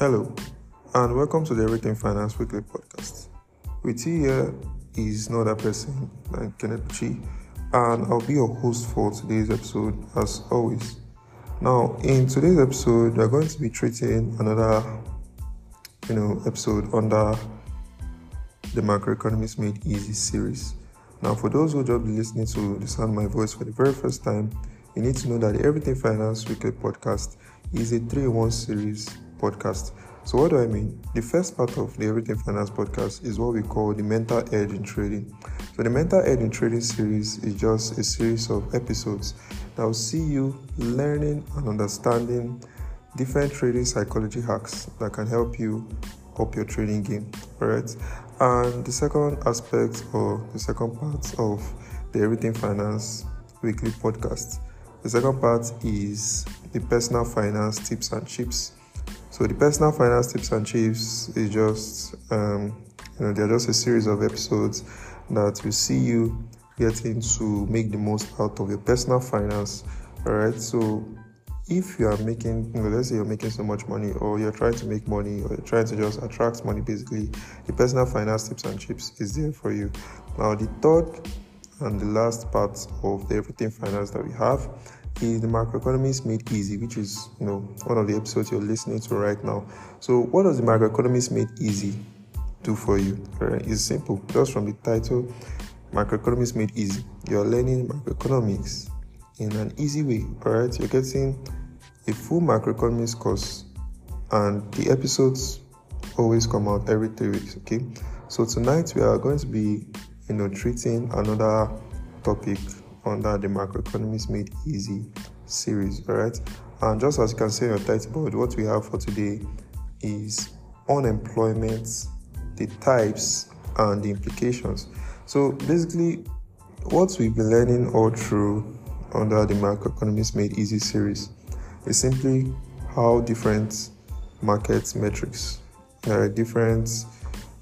Hello, and welcome to the Everything Finance Weekly podcast. With you here is no other person than Kenneth Chi, and I'll be your host for today's episode as always. Now, in today's episode, we're going to be treating another, you know, episode under the Macroeconomics Made Easy series. Now, for those who just be listening to the sound my voice for the very first time, you need to know that the Everything Finance Weekly podcast is a 3 in 1 series podcast. So, what do I mean? The first part of the Everything Finance podcast is what we call the Mental Edge in Trading. So, the Mental Edge in Trading series is just a series of episodes that will see you learning and understanding different trading psychology hacks that can help you up your trading game. Alright. And the second aspect or the second part of the Everything Finance weekly podcast. The second part is the personal finance tips and chips. So the personal finance tips and chips is just um, you know they're just a series of episodes that will see you getting to make the most out of your personal finance. All right. So if you are making, you know, let's say you're making so much money, or you're trying to make money, or you're trying to just attract money, basically, the personal finance tips and chips is there for you. Now, the third and the last part of the everything finance that we have is the macroeconomics made easy, which is you know one of the episodes you're listening to right now. So, what does the macroeconomics made easy do for you? Right? It's simple. Just from the title, macroeconomics made easy. You're learning macroeconomics in an easy way. All right, you're getting a full macroeconomics course, and the episodes always come out every three weeks. Okay, so tonight we are going to be you know treating another topic under the macroeconomics made easy series all right and just as you can see on your title board what we have for today is unemployment the types and the implications. So basically what we've been learning all through under the macroeconomics made easy series is simply how different market metrics there are different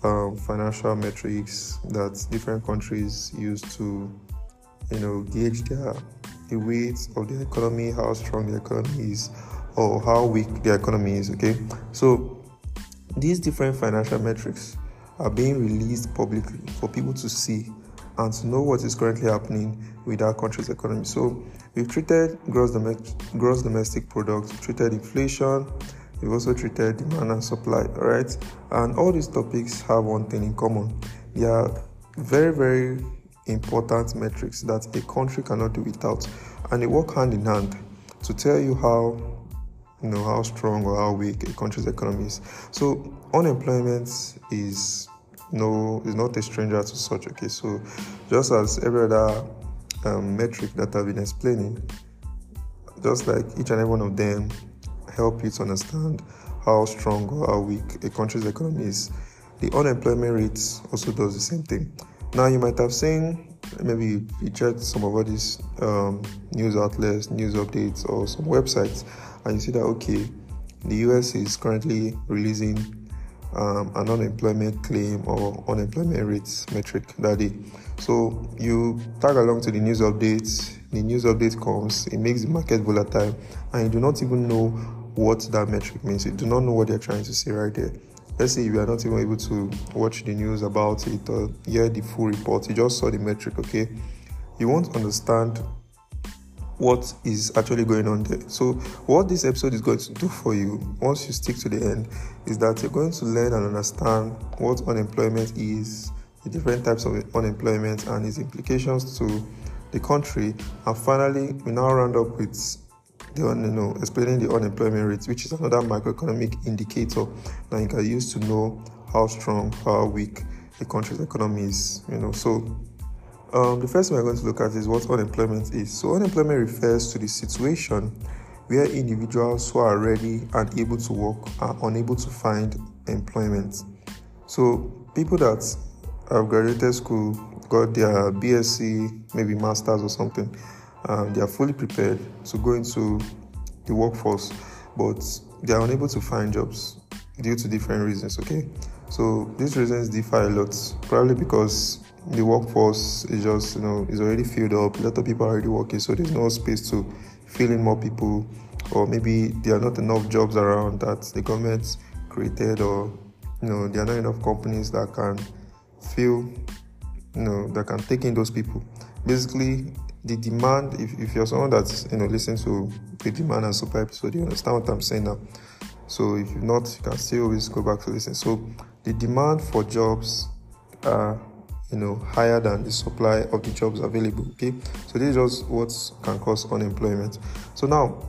um, financial metrics that different countries use to you know, gauge their the weight of the economy, how strong the economy is, or how weak the economy is. Okay, so these different financial metrics are being released publicly for people to see and to know what is currently happening with our country's economy. So we've treated gross, dom- gross domestic product, treated inflation, we've also treated demand and supply. Right, and all these topics have one thing in common: they are very, very important metrics that a country cannot do without, and they work hand in hand to tell you how you know how strong or how weak a country's economy is. So unemployment is no is not a stranger to such. Okay, so just as every other um, metric that I've been explaining, just like each and every one of them help you to understand how strong or how weak a country's economy is. The unemployment rate also does the same thing. Now, you might have seen, maybe you checked some of all these um, news outlets, news updates, or some websites, and you see that, okay, the US is currently releasing um, an unemployment claim or unemployment rates metric that day. So you tag along to the news updates, the news update comes, it makes the market volatile, and you do not even know what that metric means. You do not know what they're trying to say right there let's say you are not even able to watch the news about it or hear the full report, you just saw the metric, okay? You won't understand what is actually going on there. So, what this episode is going to do for you, once you stick to the end, is that you're going to learn and understand what unemployment is, the different types of unemployment, and its implications to the country. And finally, we now round up with the you know explaining the unemployment rate, which is another macroeconomic indicator that you can use to know how strong, how weak a country's economy is. You know, so um, the first thing we're going to look at is what unemployment is. So unemployment refers to the situation where individuals who are ready and able to work are unable to find employment. So people that have graduated school, got their BSc, maybe masters or something, um, they are fully prepared to go into the workforce, but they are unable to find jobs due to different reasons. Okay, so these reasons differ a lot, probably because the workforce is just you know is already filled up. A lot of people are already working, so there's no space to fill in more people, or maybe there are not enough jobs around that the government created or you know there are not enough companies that can fill you know that can take in those people basically the demand if, if you're someone that's you know listening to the demand and supply episode you understand what i'm saying now. So if you're not you can still always go back to listen. So the demand for jobs are you know higher than the supply of the jobs available okay? So this is just what can cause unemployment. So now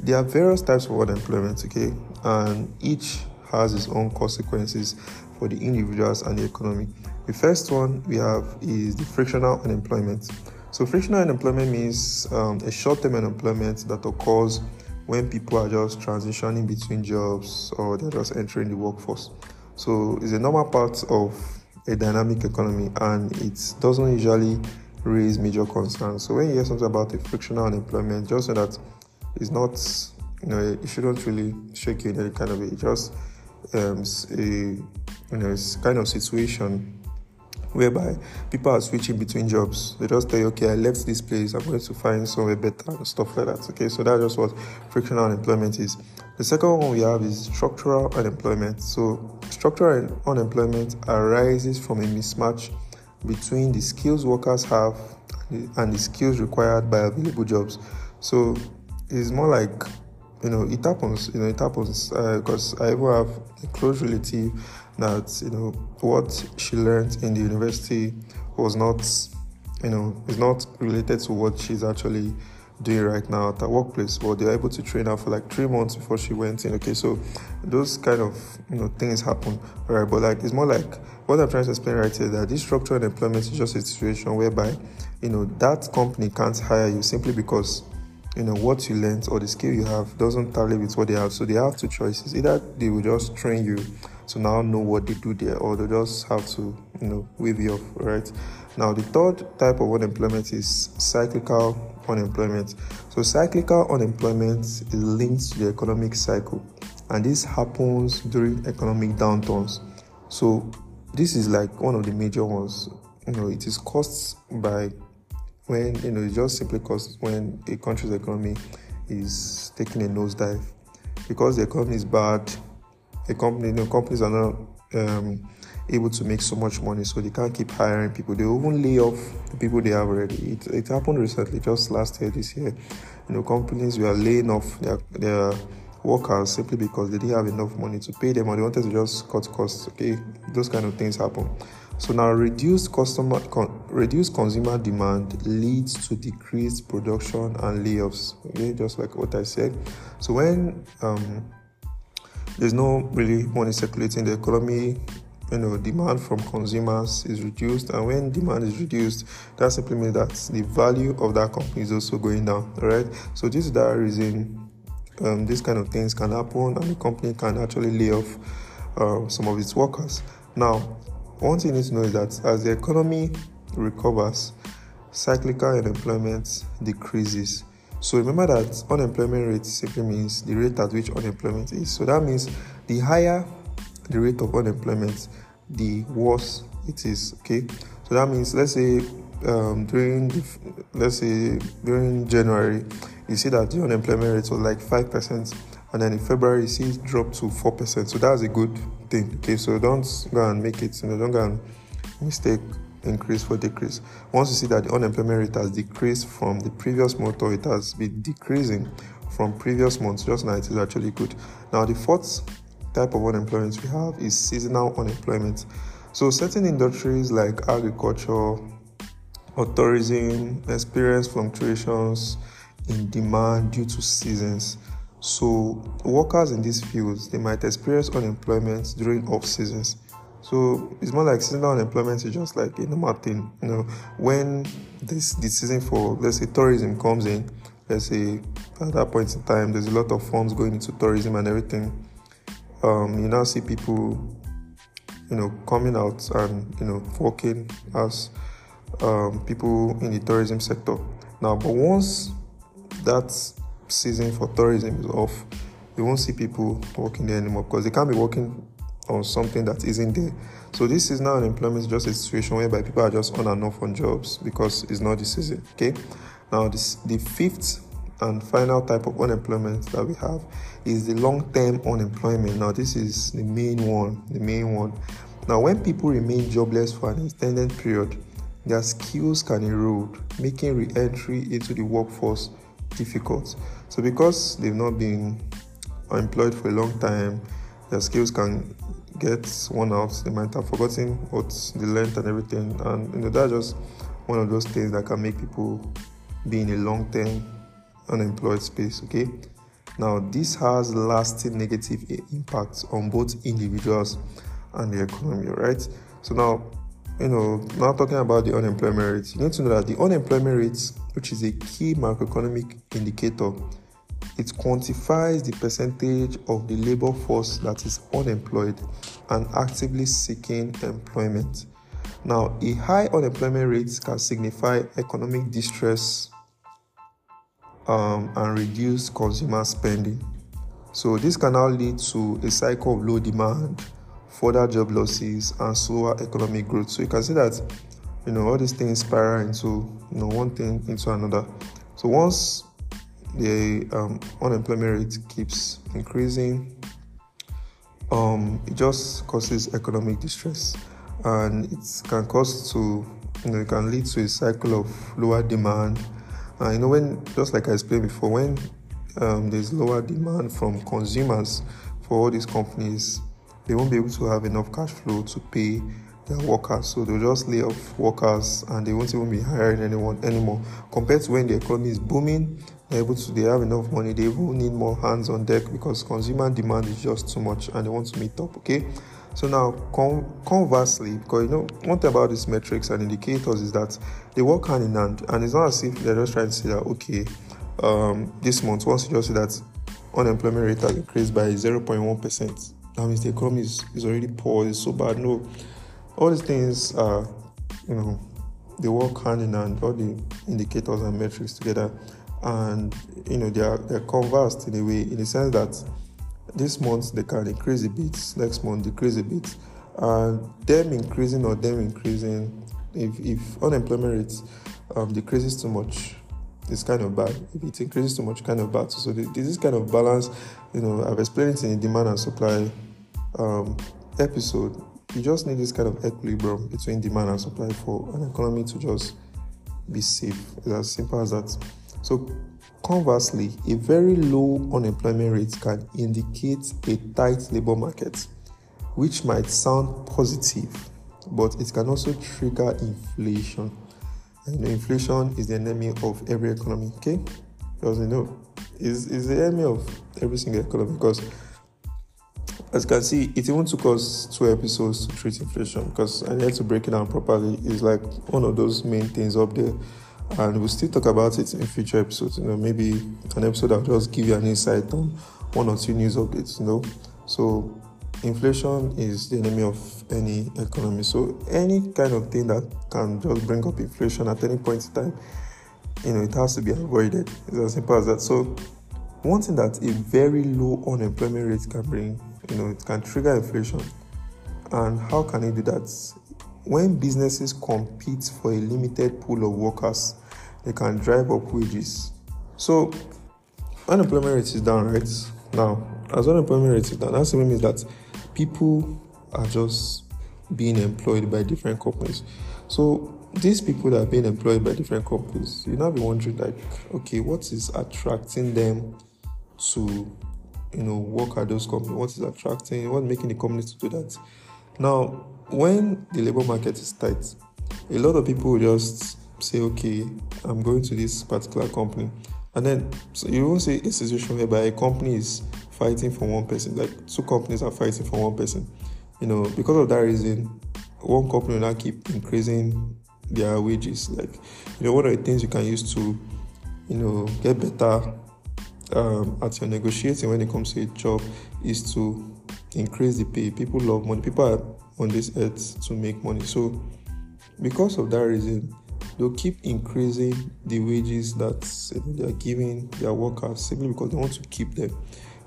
there are various types of unemployment okay? And each has its own consequences for the individuals and the economy. The first one we have is the frictional unemployment so frictional unemployment means um, a short-term unemployment that occurs when people are just transitioning between jobs or they're just entering the workforce so it's a normal part of a dynamic economy and it doesn't usually raise major concerns. So when you hear something about a frictional unemployment, just know that it's not, you know, it shouldn't really shake you in any kind of way. It's just um, a, you know, it's kind of situation whereby people are switching between jobs. They just tell you, okay, I left this place, I'm going to find somewhere better and stuff like that. Okay, so that's just what frictional unemployment is. The second one we have is structural unemployment. So, structural unemployment arises from a mismatch between the skills workers have and the skills required by available jobs. So, it's more like you know it happens you know it happens because uh, i even have a close relative that you know what she learned in the university was not you know is not related to what she's actually doing right now at her workplace but they were able to train her for like three months before she went in. Okay so those kind of you know things happen right? But like it's more like what i'm trying to explain right here that this structural employment is just a situation whereby you know that company can't hire you simply because you know what you learned or the skill you have doesn't tally with what they have. So they have two choices. Either they will just train you to now know what they do there or they just have to you know wave you off right? Now the third type of unemployment is cyclical unemployment. So cyclical unemployment is linked to the economic cycle and this happens during economic downturns. So this is like one of the major ones. You know it is caused by when you know it's just simply because when a country's economy is taking a nosedive. Because the economy is bad a company know companies are not um, able to make so much money so they can't keep hiring people. They even lay off the people they have already. It, it happened recently just last year this year. You know companies were laying off their their workers simply because they didn't have enough money to pay them or they wanted to just cut costs okay? Those kind of things happen. So now reduced customer con, reduced consumer demand leads to decreased production and layoffs. Okay, just like what I said. So when um, there's no really money circulating in the economy, you know, demand from consumers is reduced, and when demand is reduced, that simply means that the value of that company is also going down. Right. So this is the reason um, these kind of things can happen, and the company can actually lay off uh, some of its workers. Now, one thing you need to know is that as the economy recovers, cyclical unemployment decreases. So remember that unemployment rate simply means the rate at which unemployment is. So that means the higher the rate of unemployment, the worse it is. Okay. So that means let's say um, during the, let's say during January, you see that the unemployment rate was like five percent and then in February you see it drop to four percent. So that's a good thing. Okay, so don't go and make it. You know, don't go and mistake increase for decrease. Once you see that the unemployment rate has decreased from the previous month or it has been decreasing from previous months, just now it is actually good. Now the fourth type of unemployment we have is seasonal unemployment. So certain industries like agriculture or tourism experience fluctuations in demand due to seasons. So workers in these fields they might experience unemployment during off seasons. So it's more like seasonal unemployment is just like a normal thing. You know, when this the season for let's say tourism comes in, let's say at that point in time there's a lot of funds going into tourism and everything. Um, you now see people, you know, coming out and you know working as um, people in the tourism sector. Now, but once that season for tourism is off, you won't see people working there anymore because they can't be working on something that isn't there. So this is now unemployment is just a situation whereby people are just on and off on jobs because it's not the season. Okay. Now this the fifth and final type of unemployment that we have is the long term unemployment. Now, this is the main one, the main one. Now, when people remain jobless for an extended period, their skills can erode, making re entry into the workforce difficult. So, because they've not been employed for a long time, their skills can get worn out. They might have forgotten what they learned and everything, and you know that's just one of those things that can make people be in a long term unemployed space. Okay, now this has lasting negative impacts on both individuals and the economy, right? So now, you know, now talking about the unemployment rate, you need to know that the unemployment rate, which is a key macroeconomic indicator, it quantifies the percentage of the labor force that is unemployed and actively seeking employment. Now, a high unemployment rate can signify economic distress um, and reduce consumer spending. So, this can now lead to a cycle of low demand, further job losses, and slower economic growth. So, you can see that you know all these things spiral into you know one thing into another. So, once the um, unemployment rate keeps increasing, um, it just causes economic distress and it can cause to you know it can lead to a cycle of lower demand. And you know when just like i explained before when um, there's lower demand from consumers for all these companies they won't be able to have enough cash flow to pay their workers. So they'll just lay off workers and they won't even be hiring anyone anymore. Compared to when the economy is booming able to they have enough money they will need more hands on deck because consumer demand is just too much and they want to meet up okay so now, conversely, because you know one thing about these metrics and indicators is that they work hand in hand, and it's not as if they're just trying to say that okay, um, this month once you just see that unemployment rate has increased by 0.1 percent, that means the economy is, is already poor, it's so bad. No, all these things are, you know, they work hand in hand, all the indicators and metrics together, and you know they are they're conversed in a way, in the sense that this month they can increase a bit, next month decrease a bit. And them increasing or them increasing, if, if unemployment rate um, decreases too much, it's kind of bad. If it increases too much, kind of bad. So this is kind of balance. You know, I've explained it in the demand and supply um, episode. You just need this kind of equilibrium between demand and supply for an economy to just be safe. It's as simple as that. So Conversely, a very low unemployment rate can indicate a tight labor market, which might sound positive, but it can also trigger inflation. And you know, inflation is the enemy of every economy, okay? Because you know, is is the enemy of every single economy because as you can see, it even took us two episodes to treat inflation because I need to break it down properly. It's like one of those main things up there and we'll still talk about it in future episodes. You know, maybe an episode that'll just give you an insight on one or two news updates. You know, so inflation is the enemy of any economy. So any kind of thing that can just bring up inflation at any point in time, you know, it has to be avoided. It's as simple as that. So one thing that a very low unemployment rate can bring, you know, it can trigger inflation. And how can it do that? When businesses compete for a limited pool of workers, they can drive up wages. So, unemployment rate is down, right? Now, as unemployment rate is down, that simply means that people are just being employed by different companies. So, these people that are being employed by different companies, you now be wondering, like, okay, what is attracting them to, you know, work at those companies? What is attracting, what's making the companies to do that? Now, when the labor market is tight, a lot of people will just say, okay, I'm going to this particular company. And then so you won't see a situation whereby a company is fighting for one person, like two companies are fighting for one person. You know, because of that reason, one company will not keep increasing their wages. Like, you know, one of the things you can use to, you know, get better um, at your negotiating when it comes to a job is to increase the pay. People love money. People are on this earth to make money. So, because of that reason, they'll keep increasing the wages that they are giving their workers simply because they want to keep them.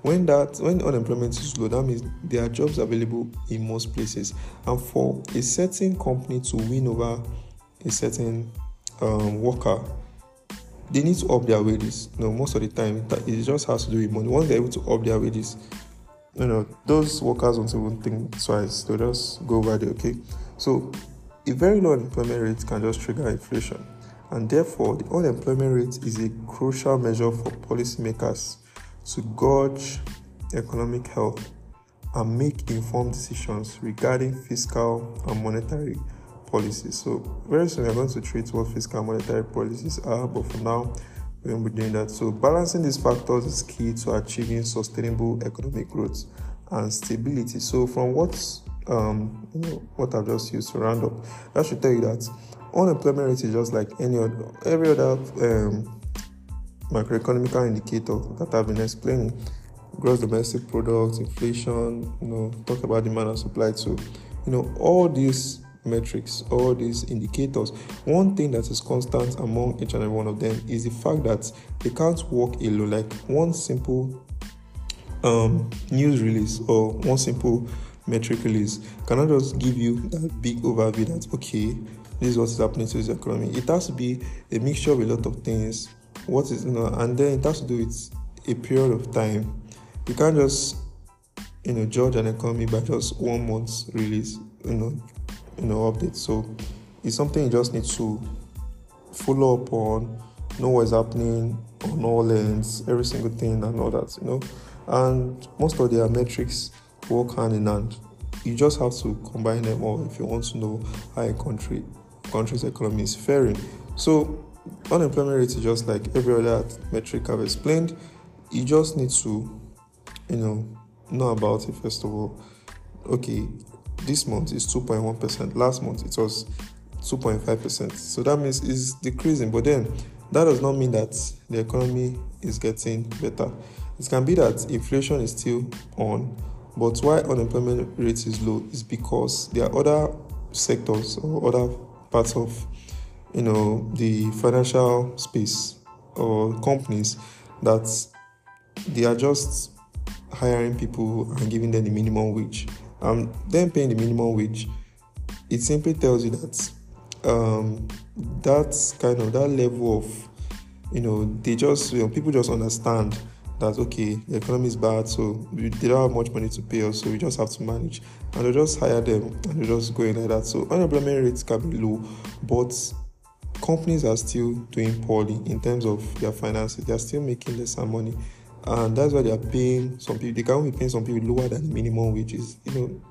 When that when unemployment is low, that means there are jobs available in most places. And for a certain company to win over a certain um, worker, they need to up their wages. You know, most of the time it just has to do with money. Once they're able to up their wages, you know, those workers won't even think twice. They'll just go over there, okay? So a very low unemployment rate can just trigger inflation. And therefore, the unemployment rate is a crucial measure for policymakers to gauge economic health and make informed decisions regarding fiscal and monetary policies. So, very soon we're going to treat what fiscal and monetary policies are, but for now, we won't be doing that. So, balancing these factors is key to achieving sustainable economic growth and stability. So, from what um, you know, what I've just used to round up, that should tell you that unemployment rate is just like any other every other um, macroeconomic indicator that I've been explaining. Gross domestic product, inflation, you know, talk about demand and supply too. You know, all these metrics, all these indicators, one thing that is constant among each and every one of them is the fact that they can't work alone. Like one simple um, news release or one simple metric release cannot just give you that big overview that okay, this is what is happening to this economy. It has to be a mixture of a lot of things. What is you know, and then it has to do with a period of time. You can't just you know judge an economy by just one month's release, you know, you know, update. So it's something you just need to follow up on, know what's happening on all ends, every single thing and all that, you know. And most of their metrics work hand in hand. You just have to combine them all if you want to know how a country country's economy is faring. So unemployment rate is just like every other metric I've explained. You just need to, you know, know about it first of all. Okay, this month is 2.1%. Last month it was 2.5%. So that means it's decreasing. But then that does not mean that the economy is getting better. It can be that inflation is still on, but why unemployment rate is low is because there are other sectors or other parts of you know the financial space or companies that they are just hiring people and giving them the minimum wage. Um, then paying the minimum wage, it simply tells you that um, that kind of that level of you know they just you know people just understand that okay the economy is bad so we, don't have much money to pay us so we just have to manage. And they just hire them and they just go in like that. So unemployment rates can be low but companies are still doing poorly in terms of their finances. They are still making lesser money and that's why they are paying some people they can't be paying some people lower than the minimum wages you know.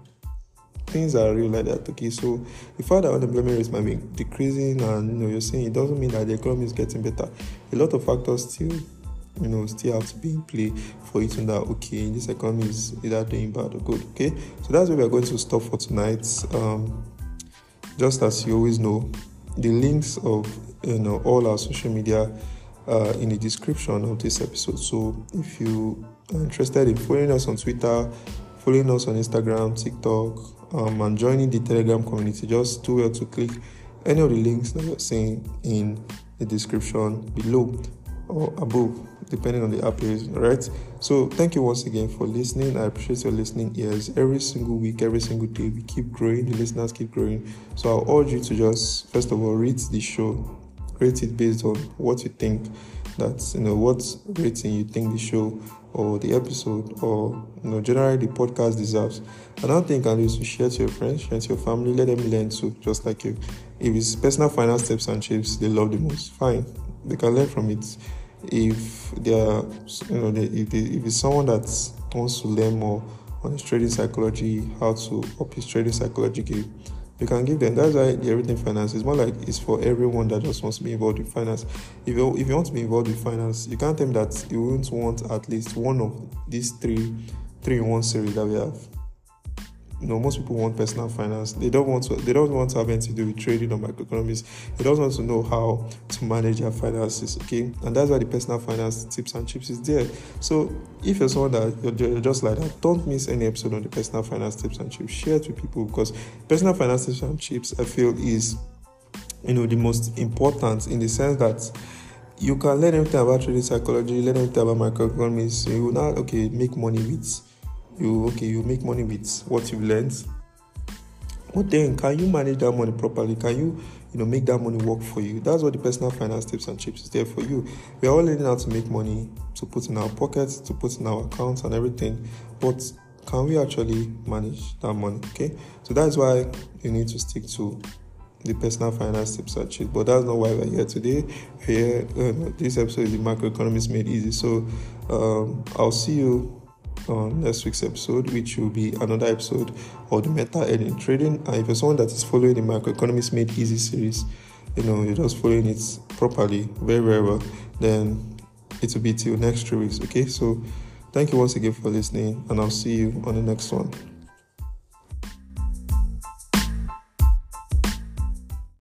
Things are real like that okay? So the fact that unemployment rates might be decreasing and you know you're saying it doesn't mean that the economy is getting better. A lot of factors still you know still have to be in play for it to know okay this economy is either doing bad or good okay? So that's where we're going to stop for tonight. Um, just as you always know the links of you know all our social media uh, in the description of this episode so if you are interested in following us on twitter following us on instagram tiktok um, and joining the telegram community just do well to click any of the links that you're seeing in the description below or above depending on the app you're using, right? So thank you once again for listening. I appreciate your listening ears every single week, every single day. We keep growing, the listeners keep growing. So I'll urge you to just first of all read the show, rate it based on what you think that's you know what rating you think the show or the episode or you know generally the podcast deserves. Another thing you can do is to share to your friends, share to your family, let them learn too, just like you. If it's personal finance tips and chips they love the most, fine. They can learn from it if they are, you know, they, if, they, if it's someone that wants to learn more on his trading psychology, how to up his trading psychology game, you can give them. That's why everything finance is more like it's for everyone that just wants to be involved with finance. If you if you want to be involved with finance, you can't tell me that you won't want at least one of these three three in one series that we have you know, most people want personal finance. They don't want to. They don't want to have anything to do with trading or microeconomics. They don't want to know how to manage their finances. Okay, and that's why the personal finance tips and chips is there. So if you're someone that you're just like that, don't miss any episode on the personal finance tips and chips. Share it with people because personal finance tips and chips, I feel, is you know the most important in the sense that you can learn everything about trading psychology, learn everything about microeconomics. You will not okay make money with you okay you make money with what you've learned But then, can you manage that money properly? Can you, you know, make that money work for you? That's what the personal finance tips and chips is there for you. We are all learning how to make money to put in our pockets, to put in our accounts, and everything. But can we actually manage that money? Okay, so that's why you need to stick to the personal finance tips and chips. But that's not why we're here today. Here, uh, this episode is the macroeconomics made easy. So um, I'll see you on next week's episode, which will be another episode of the Mental Edge in Trading. And if you're someone that is following the macroeconomics made easy series, you know, you're just following it properly, very, very well, then it will be till next three weeks. Okay, so thank you once again for listening, and I'll see you on the next one.